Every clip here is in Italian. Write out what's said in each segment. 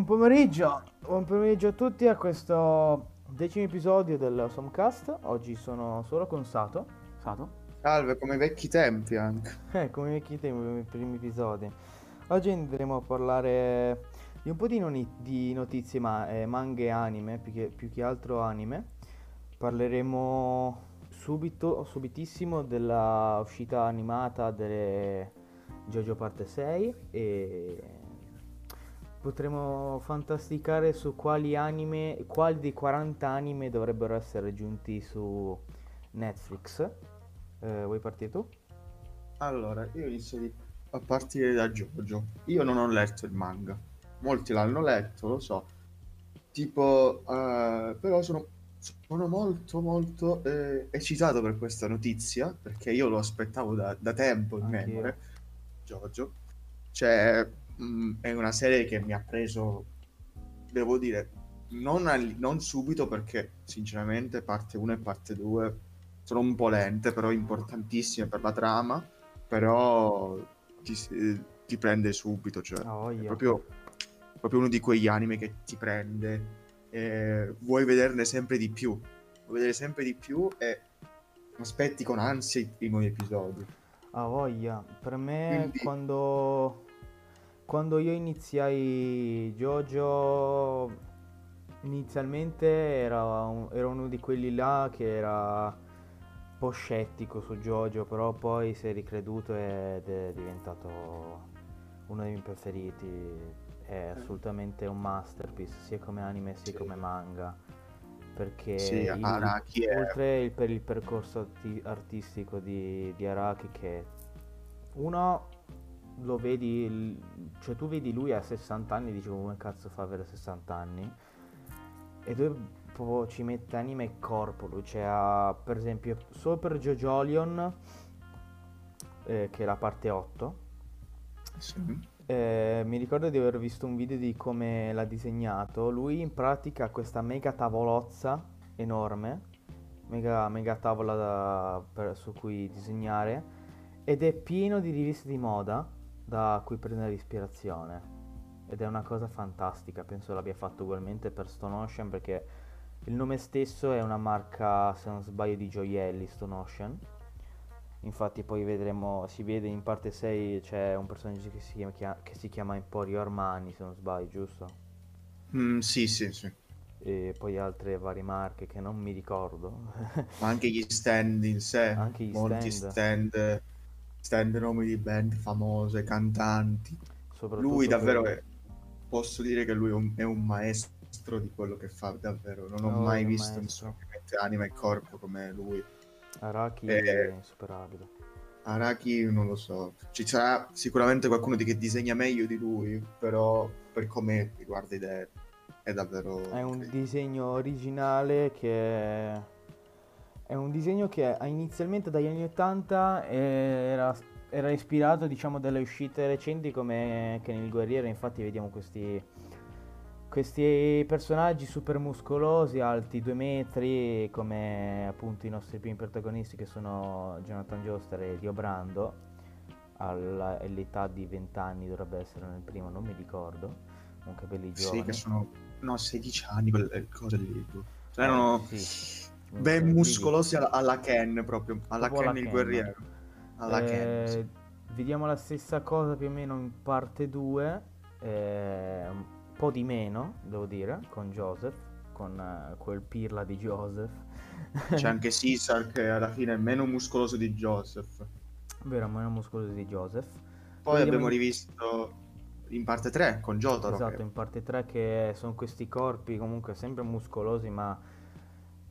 Buon pomeriggio, buon pomeriggio a tutti a questo decimo episodio del Somcast. Oggi sono solo con Sato. Sato? Salve, come i vecchi tempi anche. Eh, come i vecchi tempi, come i primi episodi. Oggi andremo a parlare di un po' di, noni- di notizie, ma eh, manga e anime, più che, più che altro anime. Parleremo subito, subitissimo della uscita animata delle JoJo parte 6 e potremo fantasticare su quali anime, quali dei 40 anime dovrebbero essere giunti su Netflix. Eh, vuoi partire tu? Allora, io inizio a partire da Jojo. Io non ho letto il manga. Molti l'hanno letto, lo so. Tipo, eh, però sono, sono molto, molto eh, eccitato per questa notizia, perché io lo aspettavo da, da tempo in memoria. Jojo. Cioè, mh, è una serie che mi ha preso, devo dire, non, al- non subito perché sinceramente parte 1 e parte 2 sono un po' lente, però importantissime per la trama, però ti, si- ti prende subito, cioè voglia. è proprio, proprio uno di quegli anime che ti prende e vuoi vederne sempre di più, vuoi vedere sempre di più e aspetti con ansia i, nuovi episodi. Ah, voglia. Per me, Quindi- quando, quando io iniziai JoJo, inizialmente era, un- era uno di quelli là che era un po' scettico su JoJo, però poi si è ricreduto ed è diventato uno dei miei preferiti. È assolutamente un masterpiece, sia come anime sia Sì. come manga. Perché Sì, il- Araki è- oltre il- per il percorso arti- artistico di, di Araki che uno lo vedi, cioè tu vedi lui a 60 anni e dici come cazzo fa avere 60 anni e dove proprio ci mette anima e corpo lui, cioè ha, per esempio solo per JoJolion eh, che è la parte 8 Sì. eh, mi ricordo di aver visto un video di come l'ha disegnato. Lui in pratica ha questa mega tavolozza enorme, mega, mega tavola da- per- su cui disegnare, ed è pieno di riviste di moda da cui prendere ispirazione. Ed è una cosa fantastica, penso l'abbia fatto ugualmente per Stone Ocean perché il nome stesso è una marca, se non sbaglio, di gioielli, Stone Ocean. Infatti poi vedremo, si vede in parte 6 c'è un personaggio che si chiama, chia- che si chiama Emporio Armani, se non sbaglio, giusto? Mm, sì, sì, sì. E poi altre varie marche che non mi ricordo. Ma anche gli stand in sé, Anche gli molti stand. stand, stand nomi di band famose, cantanti. Lui davvero è, posso dire che lui è un, è un maestro di quello che fa, davvero. Non ho Oh, mai visto maestro. nessuno che mette anima e corpo come lui. Araki Eh. è insuperabile. Araki non lo so, ci sarà sicuramente qualcuno di che disegna meglio di lui, però per come riguarda idee è davvero... È un disegno originale che è un disegno che inizialmente dagli anni 80 era, era ispirato diciamo dalle uscite recenti come che nel Guerriero infatti vediamo questi questi personaggi super muscolosi alti due metri come appunto i nostri primi protagonisti che sono Jonathan Joster e Dio Brando all'età di 20 anni dovrebbe essere nel primo non mi ricordo comunque belli giovani Sì, che sono... No, 16 anni, quelle cose lì. Cioè, erano Eh, sì. Ben muscolosi alla, alla Ken proprio, alla Proprio alla Ken il Ken. guerriero. Alla Ken, Eh, sì. Vediamo la stessa cosa più o meno in parte 2, eh, un po' di meno, devo dire, con Joseph, con eh, quel pirla di Joseph. C'è anche Caesar che alla fine è meno muscoloso di Joseph. Vero, meno muscoloso di Joseph. Poi Vediamo abbiamo rivisto in parte 3 con Jotaro. Esatto, che- in parte 3 che sono questi corpi comunque sempre muscolosi, ma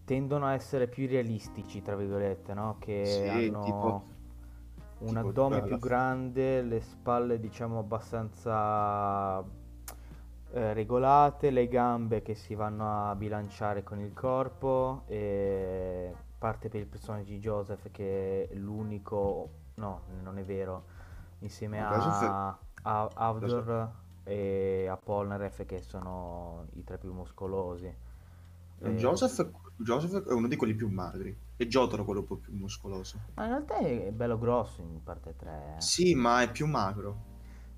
tendono a essere più realistici, tra virgolette, no? Che Sì, hanno tipo- un tipo addome più grande, le spalle diciamo abbastanza eh, regolate, le gambe che si vanno a bilanciare con il corpo e parte per il personaggio di Joseph che è l'unico, no, non è vero, insieme a, a Avdor e a Polnareff che sono i tre più muscolosi. Eh, Joseph, Joseph è uno di quelli più magri. E Jotaro quello un po' più muscoloso. Ma in realtà è bello grosso in parte 3. Sì, ma è più magro.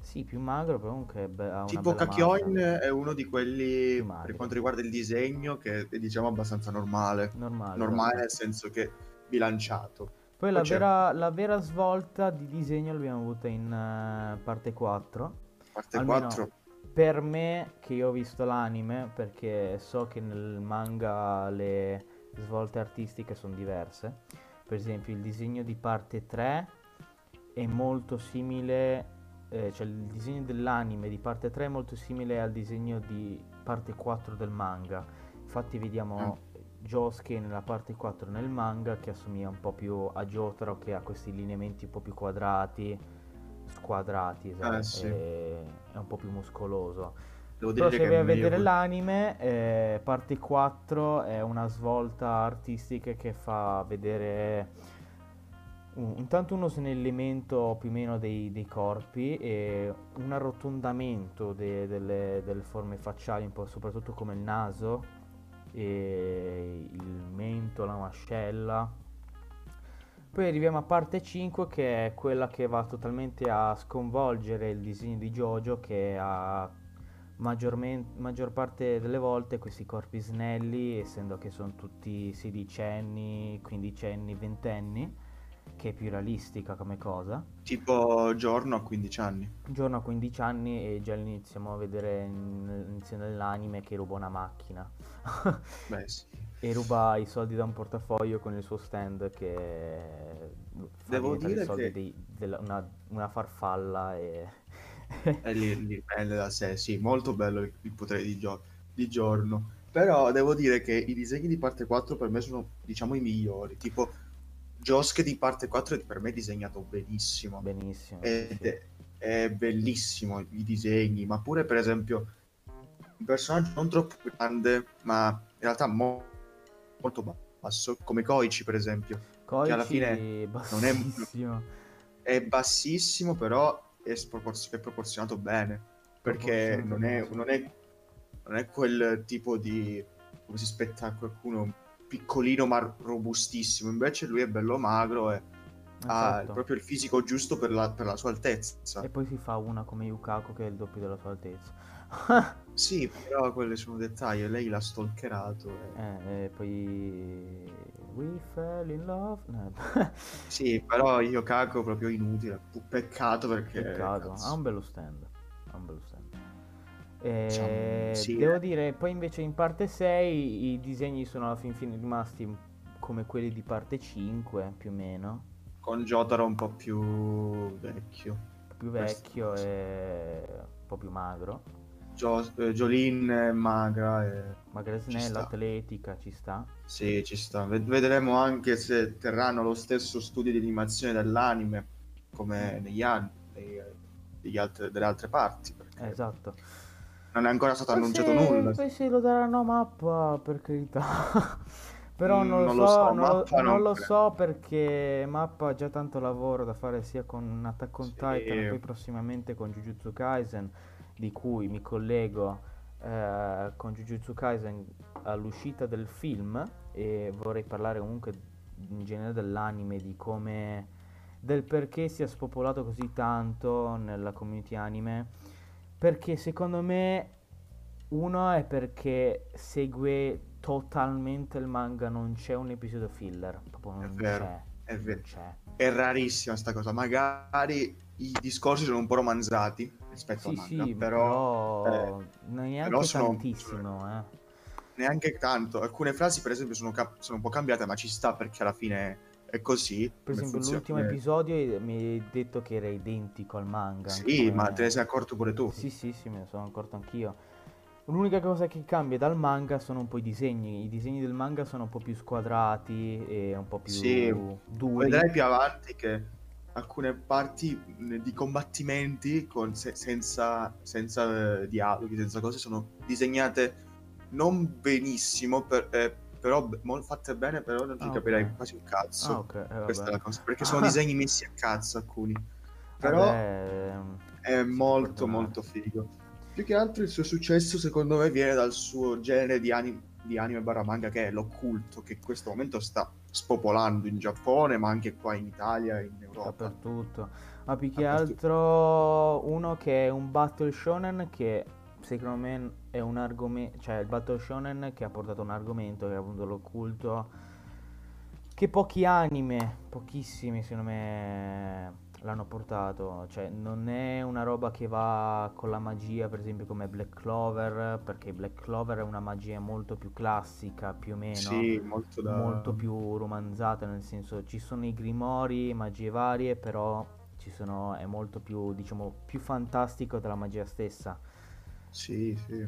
Sì, più magro, però comunque è be- ha una Tipo Kakyoin è uno di quelli, per quanto riguarda il disegno, che è diciamo abbastanza normale. Normale. Normale nel senso che bilanciato. Poi la vera, la vera svolta di disegno l'abbiamo avuta in eh, parte 4. Parte Almeno 4. Per me, che io ho visto l'anime, perché so che nel manga le svolte artistiche sono diverse. Per esempio, il disegno di parte 3 è molto simile, eh, cioè il disegno dell'anime di parte 3 è molto simile al disegno di parte 4 del manga. Infatti vediamo Josuke nella parte 4 nel manga che assomiglia un po' più a Jotaro che ha questi lineamenti un po' più quadrati, squadrati, sai, Eh, sì. è un po' più muscoloso. Devo Però dire se vai a vedere quel- l'anime, eh, parte 4 è una svolta artistica che fa vedere un- intanto uno snellimento più o meno dei, dei corpi e un arrotondamento de- delle, delle forme facciali, un po' soprattutto come il naso, il mento, la mascella. Poi arriviamo a parte 5 che è quella che va totalmente a sconvolgere il disegno di Jojo che ha maggior parte delle volte questi corpi snelli, essendo che sono tutti sedicenni, quindicenni, ventenni, che è più realistica come cosa. Tipo Giorno a 15 anni. Giorno a 15 anni e già iniziamo a vedere in- all'inizio dell'anime che ruba una macchina. Beh, sì. e ruba i soldi da un portafoglio con il suo stand che Devo dire che- dei- della- una, una farfalla e... E lì dipende da sé, sì, molto bello il, il potere di, Gio- di Giorno. Però devo dire che i disegni di parte 4 per me sono, diciamo, i migliori. Tipo, Josuke di parte 4 è per me disegnato benissimo. benissimo. Ed sì. è, è bellissimo i disegni, ma pure per esempio un personaggio non troppo grande, ma in realtà mo- molto basso, come Koichi per esempio. Koichi alla fine non è- bassissimo. È bassissimo, però è, sproporzio- è proporzionato bene, perché Proporzionato non è, non, è, non è quel tipo di, come si aspetta a qualcuno, piccolino ma robustissimo, invece lui è bello magro e ha Esatto. proprio il fisico giusto per la, per la sua altezza. E poi si fa una come Yukako che è il doppio della sua altezza. Sì, però quelli sono dettagli, lei l'ha stalkerato. e- Eh, e poi... We fell in love. No. Sì, io Yokako proprio inutile, peccato perché... Peccato, cazzo. ha un bello stand. Ha un bello stand. Eh, Diciamo, sì, devo eh. dire, poi invece in parte 6 i disegni sono alla fin fine rimasti come quelli di parte 5, più o meno. Con Jotaro un po' più vecchio. Più Questo vecchio sì. e un po' più magro. Jo- eh, Jolene è magra e... Magari Ci snella, atletica, ci sta. Sì, ci sta. Ved- vedremo anche se terranno lo stesso studio di animazione dell'anime come negli anni, degli altre- delle altre parti. Perché Eh, esatto. Non è ancora stato Poi annunciato se- nulla. Poi se lo daranno a mappa, per carità. Però Mm, non lo non lo so, so, non, lo- non lo so perché Mappa ha già tanto lavoro da fare sia con Attack on Sì. Titan e poi prossimamente con Jujutsu Kaisen, di cui mi collego eh, con Jujutsu Kaisen all'uscita del film e vorrei parlare comunque in genere dell'anime, di come del perché sia spopolato così tanto nella community anime. Perché secondo me uno è perché segue totalmente il manga, non c'è un episodio filler, proprio non vero, c'è. è vero. C'è. È rarissima sta cosa. Magari i discorsi sono un po' romanzati rispetto Sì, al manga, sì, però, però, eh, neanche però sono- tantissimo, eh. neanche tanto. Alcune frasi, per esempio, sono, cap- sono un po' cambiate, ma ci sta perché alla fine è così. Per esempio, funziona. l'ultimo Eh, episodio mi hai detto che era identico al manga. Sì, come- ma te ne sei accorto pure tu. Sì, sì, sì, me ne sono accorto anch'io. L'unica cosa che cambia dal manga sono un po' i disegni. I disegni del manga sono un po' più squadrati e un po' più Sì, duri. Vedrai più avanti che alcune parti di combattimenti con- se- senza, senza eh, dialoghi, senza cose, sono disegnate non benissimo, per- eh, però mo- fatte bene, però non ci Ah, capirai quasi un cazzo. Ah, ok, eh. Questa è la cosa, perché sono disegni messi a cazzo alcuni. Però Vabbè, ehm, è molto molto figo. Più che altro il suo successo secondo me viene dal suo genere di, ani- di anime barra manga che è l'occulto, che in questo momento sta spopolando in Giappone, ma anche qua in Italia e in Europa. Dappertutto. Ma più che altro uno che è un battle shonen che secondo me è un argomento, cioè il battle shonen che ha portato un argomento che è appunto l'occulto che pochi anime, pochissimi secondo me l'hanno portato, cioè non è una roba che va con la magia per esempio come Black Clover, perché Black Clover è una magia molto più classica più o meno, sì, molto, da... molto più romanzata, nel senso ci sono i grimori, magie varie, però ci sono, è molto più, diciamo, più fantastico della magia stessa. Sì, sì.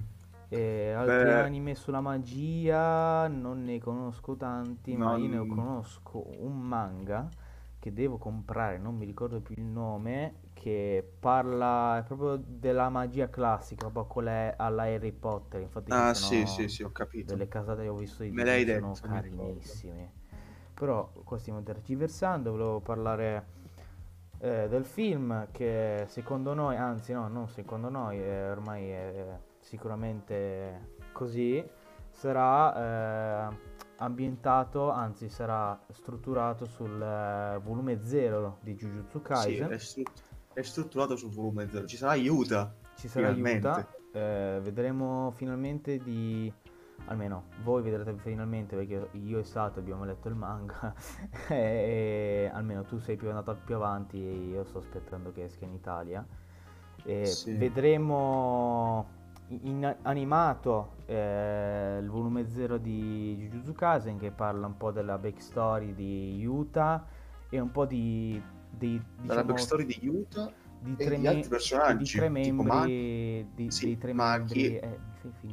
E altri Beh... anime sulla magia non ne conosco tanti, non... ma io ne conosco un manga che devo comprare, non mi ricordo più il nome, che parla proprio della magia classica, proprio quella alla Harry Potter. Infatti ah, sì, sì, sì, ho capito. Delle casate che ho visto di Me l'hai sono detto, carinissime. Però qua stiamo tergiversando, volevo parlare eh, del film che secondo noi, anzi no, non secondo noi, eh, ormai è sicuramente così, sarà... Eh, ambientato, anzi sarà strutturato sul eh, volume 0 di Jujutsu Kaisen. Sì, è, strut- è, strutturato sul volume 0. Ci sarà Yuta. Ci sarà finalmente. Yuta. Eh, vedremo finalmente di... Almeno voi vedrete finalmente perché io e Sato abbiamo letto il manga e, almeno tu sei più andato più avanti e io sto aspettando che esca in Italia. Sì. Vedremo in animato eh, il volume 0 di Jujutsu Kaisen che parla un po' della backstory di Yuta e un po' di... di diciamo, della backstory di Yuta di tre, me- altri personaggi di tre membri Ma- di, sì, dei tre membri eh,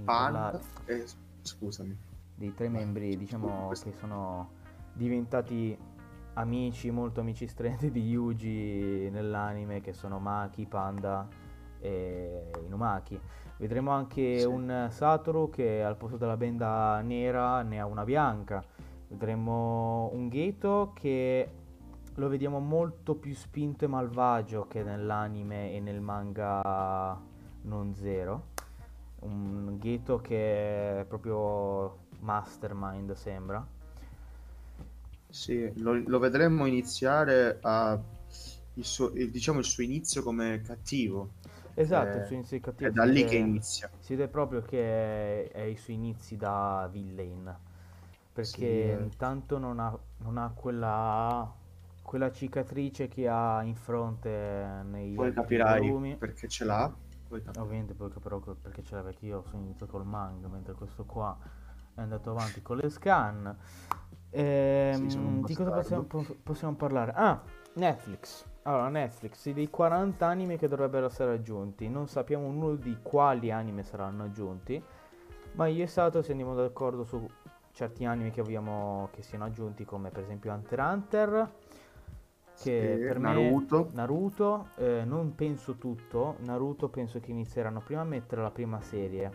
Pan, eh, scusami dei tre membri diciamo che sono diventati amici molto amici stretti di Yuji nell'anime che sono Maki, Panda e Inumaki Vedremo anche sì. un Satoru che al posto della benda nera ne ha una bianca. Vedremo un Geto che lo vediamo molto più spinto e malvagio che nell'anime e nel manga non zero. Un Geto che è proprio mastermind sembra. Sì, lo, lo vedremo iniziare a il suo, il, diciamo il suo inizio come cattivo Esatto, il suo inizio cattivo. È da lì che inizia. Si vede proprio che è, è i suoi inizi da villain. Perché sì. intanto non ha, non ha quella, quella, cicatrice che ha in fronte nei Poi capirai volumi. perché ce l'ha. Ovviamente poi capirò perché ce perché io sono iniziato col manga, mentre questo qua è andato avanti con le scan. Ehm, sì, di cosa possiamo, possiamo parlare? Ah, Netflix. Allora, Netflix, dei 40 anime che dovrebbero essere aggiunti, non sappiamo nulla di quali anime saranno aggiunti, ma io e Sato se andiamo d'accordo su certi anime che vogliamo che siano aggiunti, come per esempio Hunter x Hunter, che sì, per Naruto. me Naruto, eh, non penso tutto, Naruto penso che inizieranno prima a mettere la prima serie,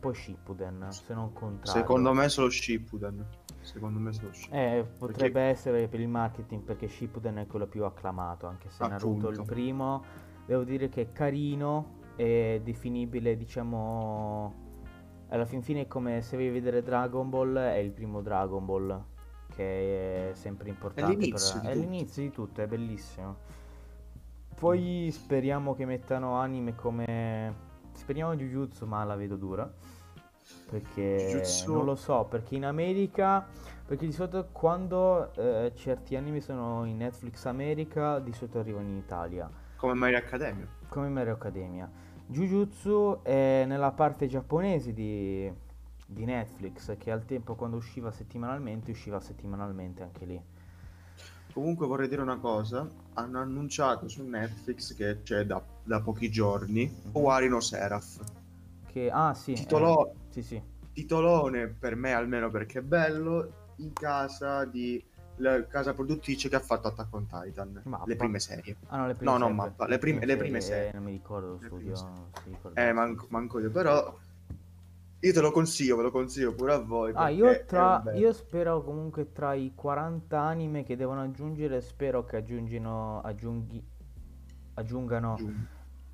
poi Shippuden, se non contrario. Secondo me solo Shippuden. Secondo me sono Eh, potrebbe perché... essere per il marketing perché Shippuden è quello più acclamato, anche se Appunto. Naruto il primo. Devo dire che è carino, è definibile, diciamo... Alla fin fine è come se vuoi vedere Dragon Ball, è il primo Dragon Ball, che è sempre importante. È l'inizio, per... è l'inizio di tutto, è bellissimo. Poi speriamo che mettano anime come... Speriamo Jujutsu, ma la vedo dura perché Jujutsu... non lo so, perché in America, perché di solito quando eh, certi anime sono in Netflix America, di solito arrivano in Italia. Come Mario Academia. Come Mario Academia. Jujutsu è nella parte giapponese di, di Netflix, che al tempo quando usciva settimanalmente, usciva settimanalmente anche lì. Comunque vorrei dire una cosa, hanno annunciato su Netflix che c'è da, da pochi giorni mm-hmm. Warino Seraph. Che, ah sì, Titolo... eh, sì, sì. titolone per me almeno perché è bello, in casa di la casa produttrice che ha fatto Attack on Titan, mappa. le prime serie. Ah no, le prime no, serie. no, mappa, le prime, le prime serie. Eh, non mi ricordo lo studio. Eh, manco, manco, io, però io te lo consiglio, ve lo consiglio pure a voi. Ah, io, tra, io spero comunque tra i 40 anime che devono aggiungere, spero che aggiungino, aggiunghi, aggiungano... Aggiung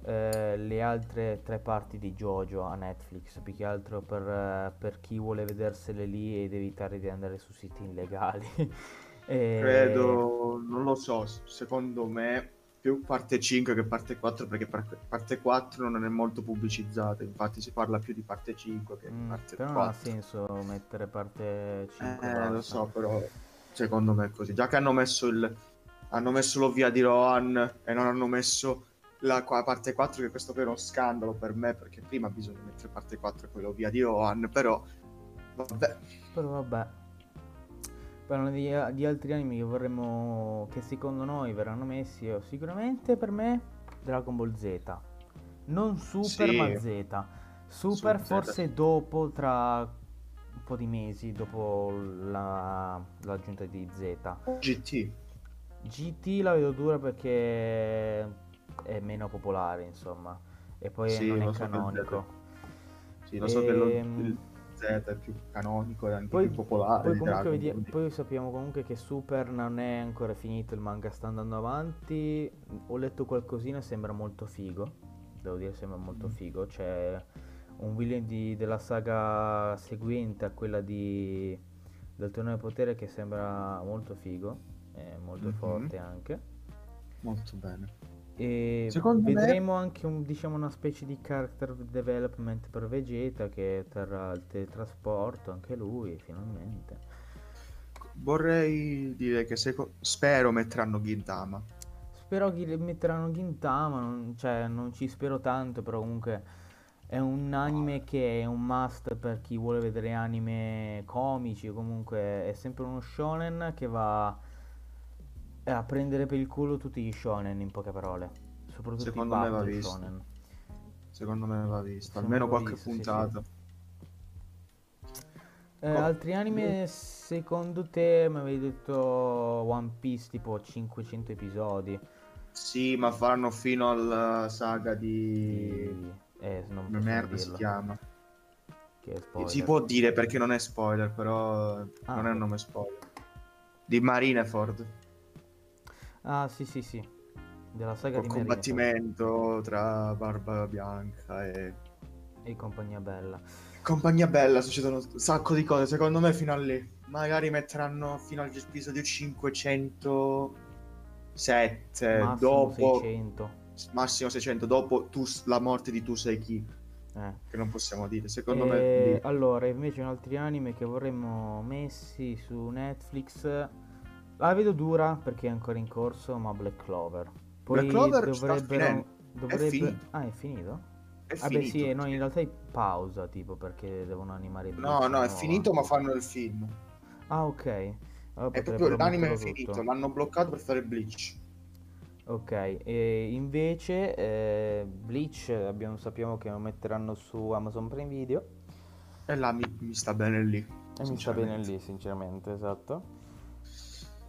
eh, le altre tre parti di JoJo a Netflix, più che altro per, eh, per chi vuole vedersele lì ed evitare di andare su siti illegali. e... Credo, non lo so, secondo me più parte 5 che parte 4 perché parte 4 non è molto pubblicizzata infatti si parla più di parte 5 che mm, parte però 4 non ha senso mettere parte 5 eh, lo so però secondo me è così. Già che hanno messo il hanno messo l'ovvia di Rohan e non hanno messo la parte 4 che questo è uno scandalo per me perché prima bisogna mettere parte 4 e poi l'ovvia di Rohan però vabbè. Però vabbè parlano di, di, altri anime che vorremmo che secondo noi verranno messi sicuramente per me Dragon Ball Z. Non Super sì. ma Z. Super Su, forse Z. dopo tra un po' di mesi dopo la, l'aggiunta di Z. GT GT la vedo dura perché è meno popolare insomma. E poi sì, non è canonico. Sì, lo so e... che lo, Z è più canonico e anche poi, più popolare. Poi, vedi- poi, sappiamo comunque che Super non è ancora finito, il manga sta andando avanti. Ho letto qualcosina sembra molto figo. Devo dire, sembra molto mm. figo. C'è un villain di, della saga seguente a quella di, del torneo di potere che sembra molto figo. È molto mm-hmm. forte anche. Molto bene. E Secondo vedremo me... anche un, diciamo, una specie di character development per Vegeta che terrà il teletrasporto, anche lui, finalmente. Vorrei dire che seco- spero metteranno Gintama. Spero che metteranno Gintama, non, cioè non ci spero tanto, però comunque è un anime che è un must per chi vuole vedere anime comici, comunque è sempre uno shonen che va è a prendere per il culo tutti gli shonen in poche parole. Soprattutto Secondo me va visto. Shonen. Secondo me va visto, almeno qualche visto, puntata. Sì, sì. Eh, altri anime secondo te mi avevi detto One Piece tipo 500 episodi? Sì, ma faranno fino alla saga di... di... Eh, non merda si chiama. Si può dire perché non è spoiler, però ah, non è un nome spoiler. Di Marineford. Ah, sì, sì, sì. Della saga Col di combattimento tra Barba Bianca e... e Compagnia Bella. Compagnia Bella succedono un sacco di cose, secondo me fino a lì. Magari metteranno fino all'episodio 507 massimo dopo 600. massimo 600 dopo tu, la morte di tu sei chi. Eh. Che non possiamo dire, secondo e... me. Lì. Allora, invece un altri anime che vorremmo messi su Netflix la vedo dura perché è ancora in corso, ma Black Clover. Poi Black Clover dovrebbero... dovrebbe... È finito. Ah, è finito? È Vabbè, finito, sì, no, in realtà è pausa, tipo, perché devono animare No, no, nuova. è finito, ma fanno il film. Ah, ok. Allora, è proprio l'anime è finito, tutto. l'hanno bloccato per fare Bleach. Ok, e invece eh, Bleach abbiamo, sappiamo che lo metteranno su Amazon Prime Video. E là mi, mi sta bene lì. E mi sta bene lì, sinceramente, esatto.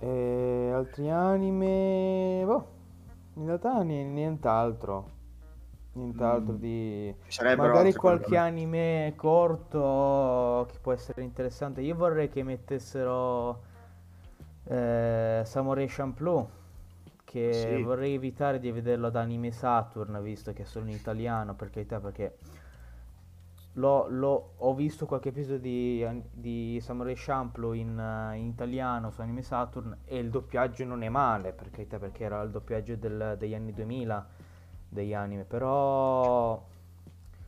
E altri anime, boh, in realtà nient'altro. Nient'altro mm. di... Magari qualche anime corto che può essere interessante. Io vorrei che mettessero eh, Samurai Champloo. Che sì. vorrei evitare di vederlo ad Anime Saturn, visto che è solo in italiano, per carità, perché L'ho, l'ho, ho visto qualche episodio di, di Samurai Champloo in, uh, in, italiano su Anime Saturn e il doppiaggio non è male, perché, perché era il doppiaggio del, degli anni 2000 degli anime, però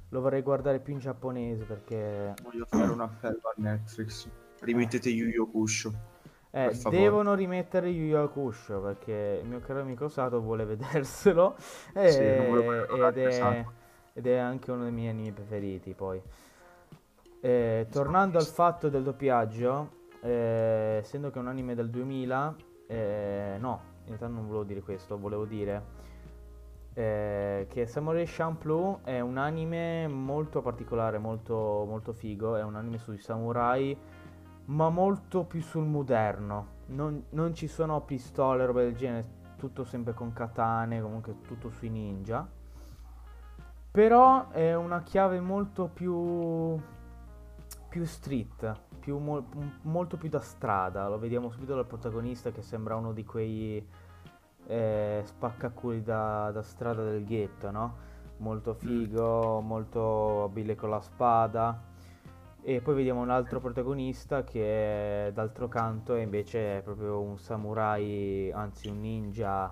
lo vorrei guardare più in giapponese perché... Voglio fare un appello a Netflix, rimettete Yu Yu Kusho. Eh, devono rimettere Yu Yu Hakusho perché il mio caro amico Sato vuole vederselo. E, sì, ed è... Ed è anche uno dei miei anime preferiti poi. Eh, tornando al fatto del doppiaggio, eh, essendo che è un anime del 2000, eh, no, in realtà non volevo dire questo, volevo dire eh, che Samurai Champloo è un anime molto particolare, molto, molto figo, è un anime sui samurai, ma molto più sul moderno. Non, non ci sono pistole, roba del genere, tutto sempre con katane, comunque tutto sui ninja però è una chiave molto più, più street, più, mo, molto più da strada. Lo vediamo subito dal protagonista che sembra uno di quei eh, spaccaculi da, da strada del ghetto, no? molto figo, molto abile con la spada. E poi vediamo un altro protagonista che d'altro canto è invece proprio un samurai, anzi un ninja,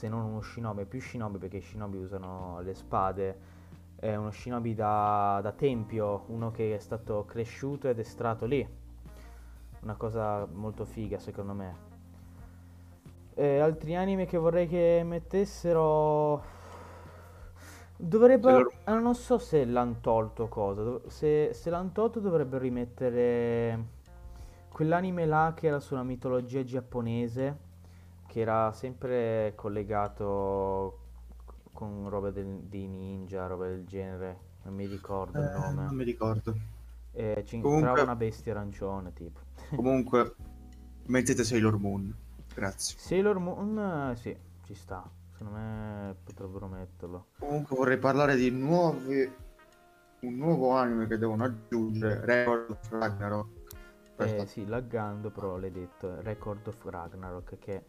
se non uno shinobi, più shinobi perché i shinobi usano le spade. È uno shinobi da, da tempio, uno che è stato cresciuto ed estrato lì. Una cosa molto figa secondo me. E altri anime che vorrei che mettessero Dovrebbero... Eh, non so se l'hanno tolto cosa. Se, se l'hanno tolto dovrebbero rimettere quell'anime là che era sulla mitologia giapponese, che era sempre collegato con robe del- di ninja, robe del genere. Non mi ricordo il Eh, non nome. mi ricordo. Eh, ci Comunque- entrava una bestia arancione, tipo. Comunque, mettete Sailor Moon. Grazie. Sailor Moon, eh, sì, ci sta. Secondo me potrebbero metterlo. Comunque vorrei parlare di nuovi... Un nuovo anime che devono aggiungere, Record of Ragnarok. Eh sì, laggando però l'hai detto, Record of Ragnarok che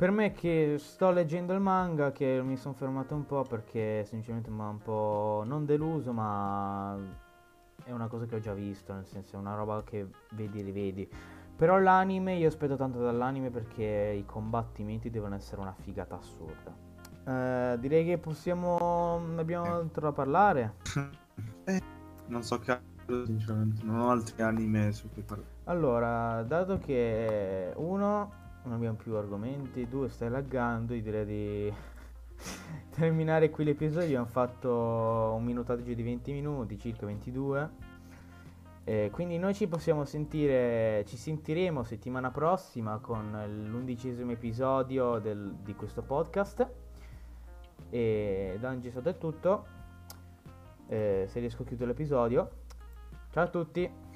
per me che sto leggendo il manga che mi sono fermato un po' perché sinceramente mi ha un po' non deluso ma è una cosa che ho già visto, nel senso è una roba che vedi e rivedi. Però l'anime, io aspetto tanto dall'anime perché i combattimenti devono essere una figata assurda. Eh, direi che possiamo... abbiamo altro da parlare. Non so che altro, sinceramente, non ho altri anime su cui parlare. Allora, dato che uno, non abbiamo più argomenti, due, stai laggando, io direi di terminare qui l'episodio. Abbiamo fatto un minutaggio di 20 minuti, circa 22. Eh, quindi noi ci possiamo sentire, ci sentiremo settimana prossima con l'undicesimo episodio del- di questo podcast. E da oggi è tutto. Eh, se riesco a chiudere l'episodio. Ciao a tutti!